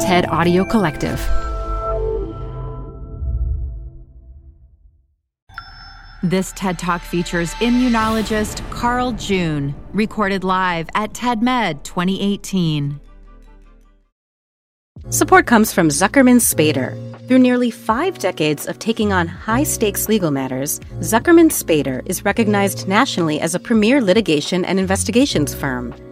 TED Audio Collective. This TED Talk features immunologist Carl June, recorded live at TEDMED 2018. Support comes from Zuckerman Spader. Through nearly five decades of taking on high stakes legal matters, Zuckerman Spader is recognized nationally as a premier litigation and investigations firm.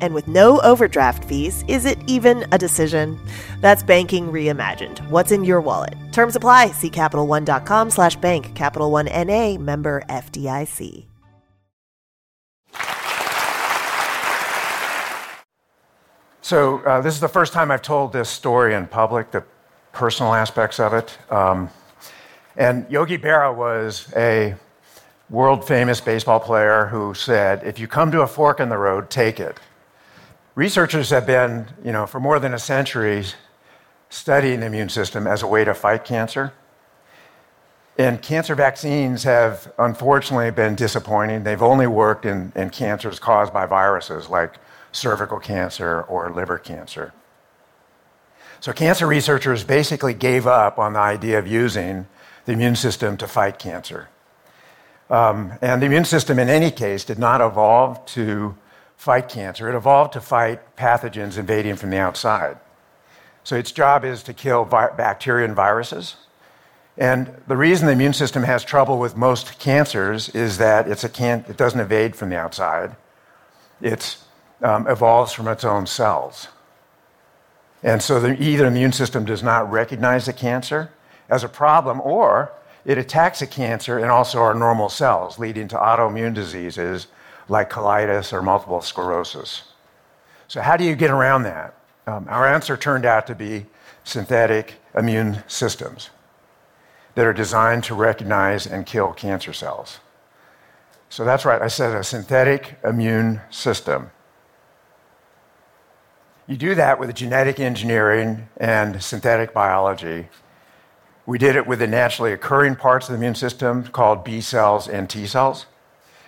And with no overdraft fees, is it even a decision? That's banking reimagined. What's in your wallet? Terms apply. See CapitalOne.com slash bank. Capital One N.A. member FDIC. So uh, this is the first time I've told this story in public, the personal aspects of it. Um, and Yogi Berra was a world famous baseball player who said, if you come to a fork in the road, take it. Researchers have been, you know, for more than a century studying the immune system as a way to fight cancer. And cancer vaccines have unfortunately been disappointing. They've only worked in, in cancers caused by viruses like cervical cancer or liver cancer. So, cancer researchers basically gave up on the idea of using the immune system to fight cancer. Um, and the immune system, in any case, did not evolve to fight cancer, it evolved to fight pathogens invading from the outside. So, its job is to kill vi- bacteria and viruses. And the reason the immune system has trouble with most cancers is that can- it doesn't evade from the outside. It um, evolves from its own cells. And so the, either the immune system does not recognize the cancer as a problem, or it attacks the cancer and also our normal cells, leading to autoimmune diseases like colitis or multiple sclerosis. So, how do you get around that? Um, our answer turned out to be synthetic immune systems that are designed to recognize and kill cancer cells. So, that's right, I said a synthetic immune system. You do that with genetic engineering and synthetic biology. We did it with the naturally occurring parts of the immune system called B cells and T cells.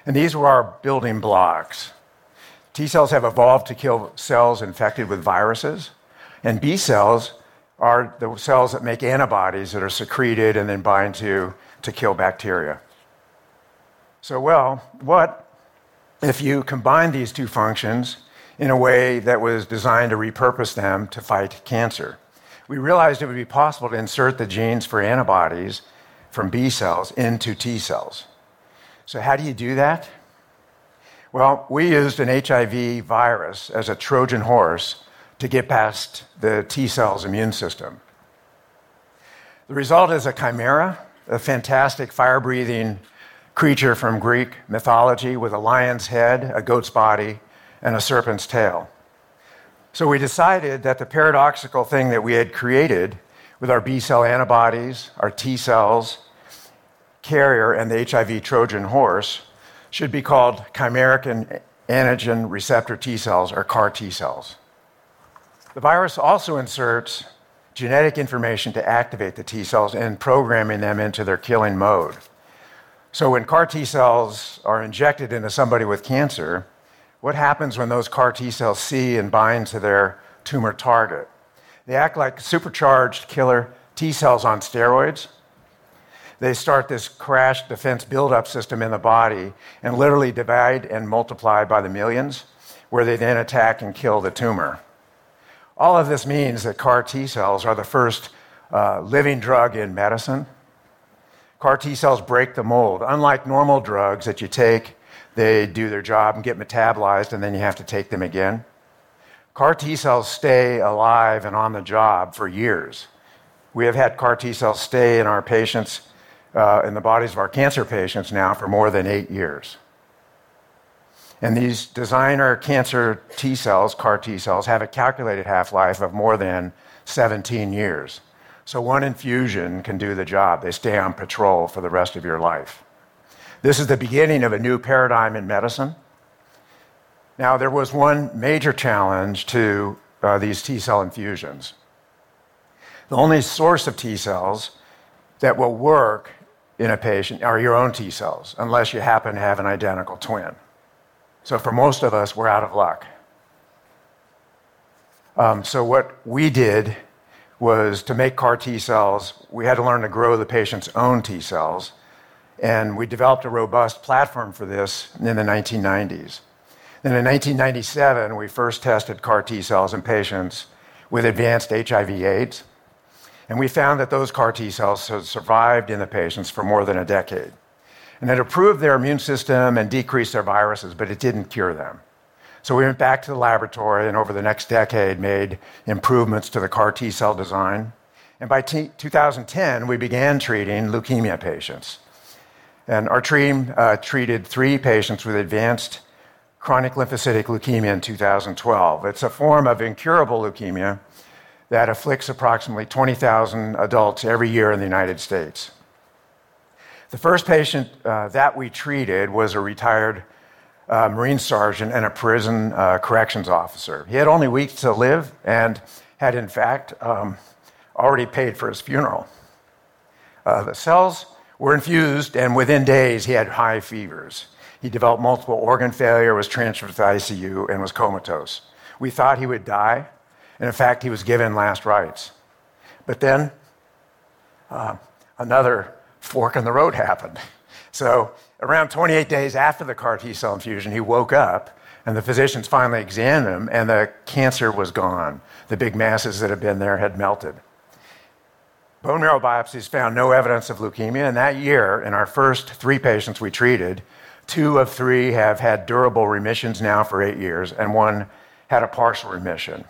And these were our building blocks. T cells have evolved to kill cells infected with viruses, and B cells are the cells that make antibodies that are secreted and then bind to, to kill bacteria. So, well, what if you combine these two functions in a way that was designed to repurpose them to fight cancer. We realized it would be possible to insert the genes for antibodies from B cells into T cells. So, how do you do that? Well, we used an HIV virus as a Trojan horse to get past the T cell's immune system. The result is a chimera, a fantastic fire breathing creature from Greek mythology with a lion's head, a goat's body, and a serpent's tail. So we decided that the paradoxical thing that we had created with our B cell antibodies, our T cells, carrier, and the HIV Trojan horse should be called chimeric antigen receptor T cells, or CAR T cells. The virus also inserts genetic information to activate the T cells and programming them into their killing mode. So when CAR T cells are injected into somebody with cancer, what happens when those CAR T cells see and bind to their tumor target? They act like supercharged killer T cells on steroids. They start this crash defense buildup system in the body and literally divide and multiply by the millions, where they then attack and kill the tumor. All of this means that CAR T cells are the first uh, living drug in medicine. CAR T cells break the mold. Unlike normal drugs that you take they do their job and get metabolized, and then you have to take them again. CAR T cells stay alive and on the job for years. We have had CAR T cells stay in our patients, uh, in the bodies of our cancer patients now for more than eight years. And these designer cancer T cells, CAR T cells, have a calculated half life of more than 17 years. So one infusion can do the job. They stay on patrol for the rest of your life. This is the beginning of a new paradigm in medicine. Now, there was one major challenge to uh, these T cell infusions. The only source of T cells that will work in a patient are your own T cells, unless you happen to have an identical twin. So for most of us, we're out of luck. Um, so what we did was to make CAR T cells, we had to learn to grow the patient's own T cells. And we developed a robust platform for this in the 1990s. Then in 1997, we first tested CAR T cells in patients with advanced HIV/AIDS. And we found that those CAR T cells had survived in the patients for more than a decade. And it improved their immune system and decreased their viruses, but it didn't cure them. So we went back to the laboratory and over the next decade made improvements to the CAR T cell design. And by t- 2010, we began treating leukemia patients. And our team uh, treated three patients with advanced chronic lymphocytic leukemia in 2012. It's a form of incurable leukemia that afflicts approximately 20,000 adults every year in the United States. The first patient uh, that we treated was a retired uh, Marine sergeant and a prison uh, corrections officer. He had only weeks to live and had, in fact, um, already paid for his funeral. Uh, the cells were infused, and within days, he had high fevers. He developed multiple organ failure, was transferred to ICU, and was comatose. We thought he would die, and in fact, he was given last rites. But then uh, another fork in the road happened. So, around 28 days after the CAR T cell infusion, he woke up, and the physicians finally examined him, and the cancer was gone. The big masses that had been there had melted. Bone marrow biopsies found no evidence of leukemia, and that year, in our first three patients we treated, two of three have had durable remissions now for eight years, and one had a partial remission.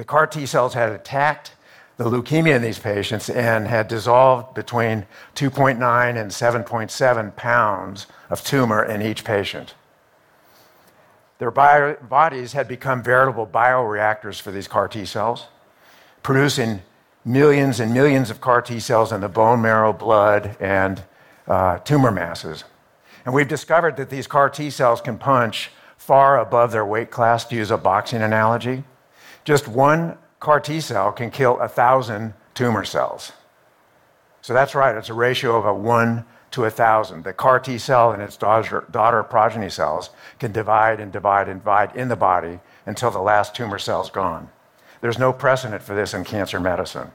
The CAR T cells had attacked the leukemia in these patients and had dissolved between 2.9 and 7.7 pounds of tumor in each patient. Their bio- bodies had become veritable bioreactors for these CAR T cells, producing millions and millions of CAR T cells in the bone marrow, blood, and uh, tumor masses. And we've discovered that these CAR T cells can punch far above their weight class, to use a boxing analogy. Just one CAR T cell can kill a thousand tumor cells. So that's right, it's a ratio of a one to a thousand. The CAR T cell and its daughter, daughter progeny cells can divide and divide and divide in the body until the last tumor cell is gone. There's no precedent for this in cancer medicine.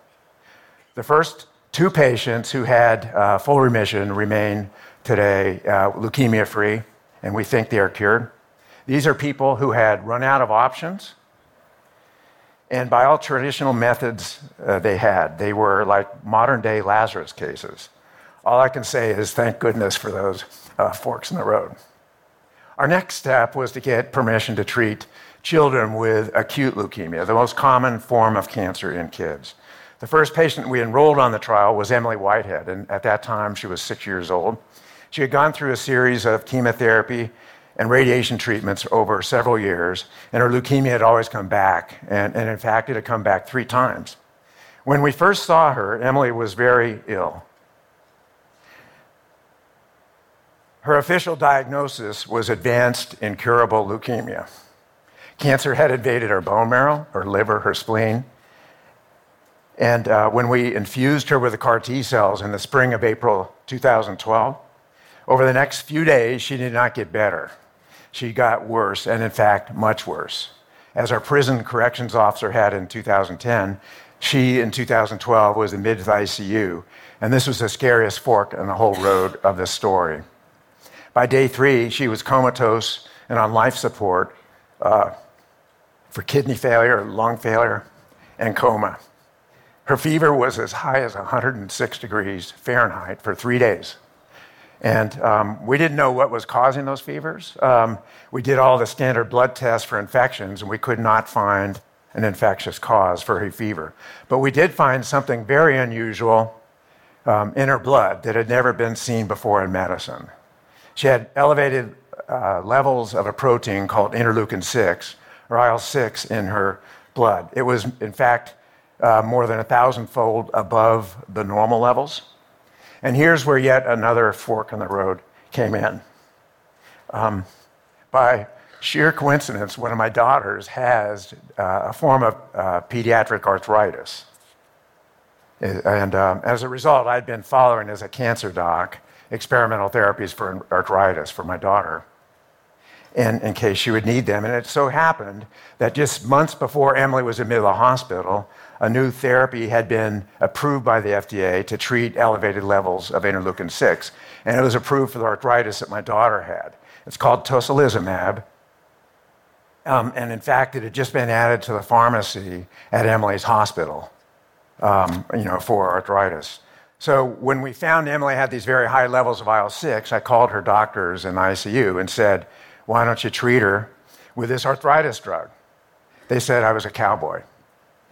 The first two patients who had uh, full remission remain today uh, leukemia free, and we think they are cured. These are people who had run out of options, and by all traditional methods uh, they had, they were like modern day Lazarus cases. All I can say is thank goodness for those uh, forks in the road. Our next step was to get permission to treat children with acute leukemia, the most common form of cancer in kids. The first patient we enrolled on the trial was Emily Whitehead, and at that time she was six years old. She had gone through a series of chemotherapy and radiation treatments over several years, and her leukemia had always come back, and, and in fact, it had come back three times. When we first saw her, Emily was very ill. Her official diagnosis was advanced incurable leukemia. Cancer had invaded her bone marrow, her liver, her spleen. And uh, when we infused her with the CAR T cells in the spring of April 2012, over the next few days, she did not get better. She got worse, and in fact, much worse. As our prison corrections officer had in 2010, she in 2012 was admitted to the ICU, and this was the scariest fork in the whole road of this story. By day three, she was comatose and on life support uh, for kidney failure, lung failure, and coma. Her fever was as high as 106 degrees Fahrenheit for three days. And um, we didn't know what was causing those fevers. Um, we did all the standard blood tests for infections, and we could not find an infectious cause for her fever. But we did find something very unusual um, in her blood that had never been seen before in medicine. She had elevated uh, levels of a protein called interleukin 6, or IL 6, in her blood. It was, in fact, uh, more than a thousandfold above the normal levels. And here's where yet another fork in the road came in. Um, by sheer coincidence, one of my daughters has uh, a form of uh, pediatric arthritis. And um, as a result, I'd been following as a cancer doc experimental therapies for arthritis for my daughter in, in case she would need them. And it so happened that just months before Emily was admitted to the hospital, a new therapy had been approved by the FDA to treat elevated levels of interleukin 6. And it was approved for the arthritis that my daughter had. It's called tocilizumab. Um, and in fact, it had just been added to the pharmacy at Emily's hospital, um, you know, for arthritis. So when we found Emily had these very high levels of IL 6, I called her doctors in ICU and said, Why don't you treat her with this arthritis drug? They said I was a cowboy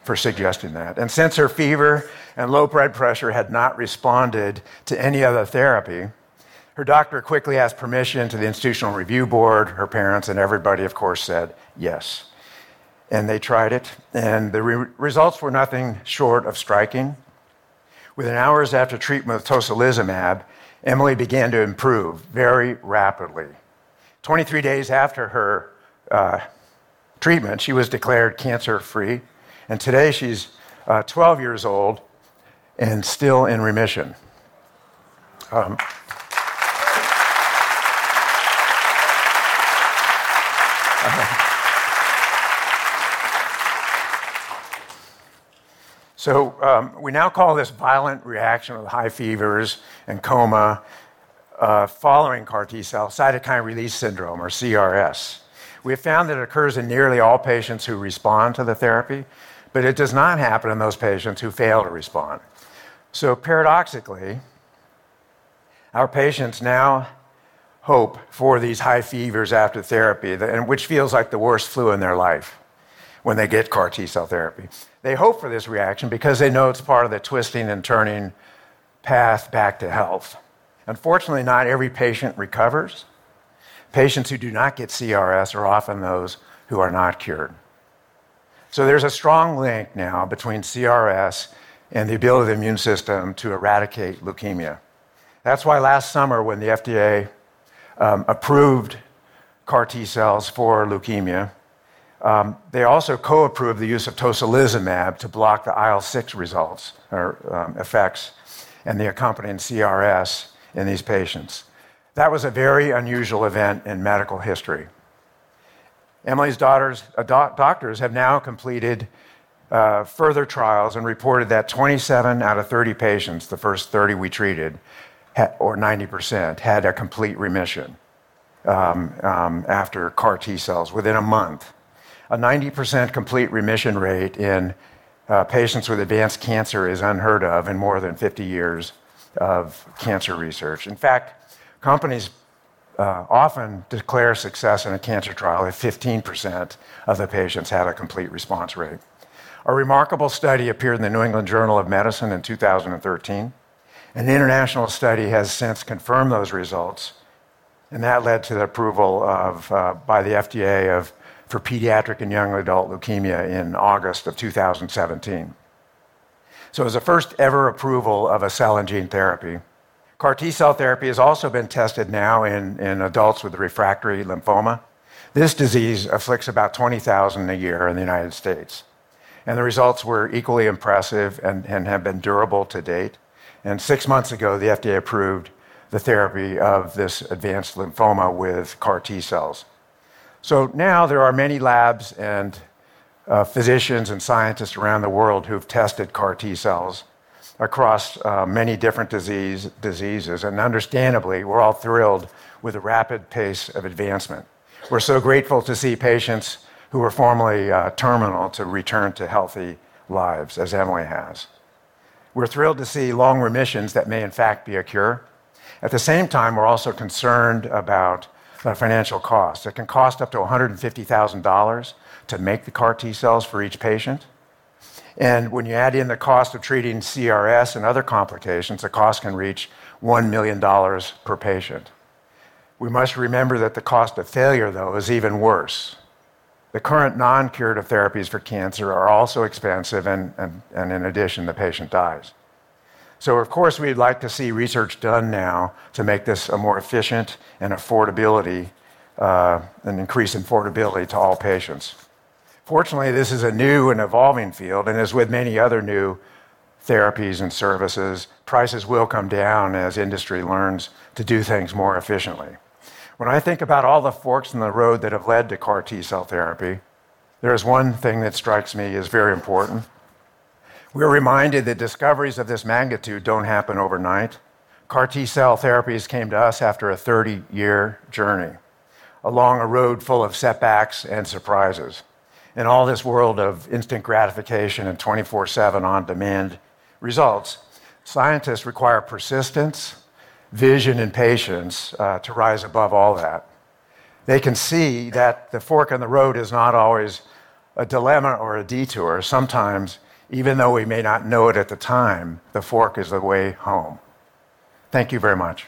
for suggesting that. And since her fever and low blood pressure had not responded to any other therapy, her doctor quickly asked permission to the Institutional Review Board. Her parents and everybody, of course, said yes. And they tried it, and the re- results were nothing short of striking. Within hours after treatment with tocilizumab, Emily began to improve very rapidly. 23 days after her uh, treatment, she was declared cancer free, and today she's uh, 12 years old and still in remission. Um, So um, we now call this violent reaction with high fevers and coma uh, following CAR T cell cytokine release syndrome, or CRS. We have found that it occurs in nearly all patients who respond to the therapy, but it does not happen in those patients who fail to respond. So paradoxically, our patients now hope for these high fevers after therapy, which feels like the worst flu in their life when they get CAR T cell therapy. They hope for this reaction because they know it's part of the twisting and turning path back to health. Unfortunately, not every patient recovers. Patients who do not get CRS are often those who are not cured. So there's a strong link now between CRS and the ability of the immune system to eradicate leukemia. That's why last summer, when the FDA um, approved CAR T cells for leukemia, um, they also co approved the use of tocilizumab to block the IL 6 results or um, effects and the accompanying CRS in these patients. That was a very unusual event in medical history. Emily's daughters, uh, do- doctors have now completed uh, further trials and reported that 27 out of 30 patients, the first 30 we treated, ha- or 90%, had a complete remission um, um, after CAR T cells within a month a 90% complete remission rate in uh, patients with advanced cancer is unheard of in more than 50 years of cancer research. In fact, companies uh, often declare success in a cancer trial if 15% of the patients had a complete response rate. A remarkable study appeared in the New England Journal of Medicine in 2013. An international study has since confirmed those results, and that led to the approval of, uh, by the FDA of for pediatric and young adult leukemia in August of 2017. So it was the first ever approval of a cell and gene therapy. CAR T cell therapy has also been tested now in, in adults with refractory lymphoma. This disease afflicts about 20,000 a year in the United States. And the results were equally impressive and, and have been durable to date. And six months ago, the FDA approved the therapy of this advanced lymphoma with CAR T cells. So now there are many labs and uh, physicians and scientists around the world who've tested CAR T cells across uh, many different disease, diseases. And understandably, we're all thrilled with the rapid pace of advancement. We're so grateful to see patients who were formerly uh, terminal to return to healthy lives, as Emily has. We're thrilled to see long remissions that may, in fact, be a cure. At the same time, we're also concerned about the financial costs. It can cost up to $150,000 to make the CAR T cells for each patient. And when you add in the cost of treating CRS and other complications, the cost can reach $1 million per patient. We must remember that the cost of failure, though, is even worse. The current non curative therapies for cancer are also expensive, and, and, and in addition, the patient dies. So, of course, we'd like to see research done now to make this a more efficient and affordability, uh, an increase in affordability to all patients. Fortunately, this is a new and evolving field, and as with many other new therapies and services, prices will come down as industry learns to do things more efficiently. When I think about all the forks in the road that have led to CAR T cell therapy, there is one thing that strikes me as very important. We're reminded that discoveries of this magnitude don't happen overnight. CAR T cell therapies came to us after a 30 year journey, along a road full of setbacks and surprises. In all this world of instant gratification and 24 7 on demand results, scientists require persistence, vision, and patience uh, to rise above all that. They can see that the fork in the road is not always a dilemma or a detour. Sometimes even though we may not know it at the time, the fork is the way home. Thank you very much.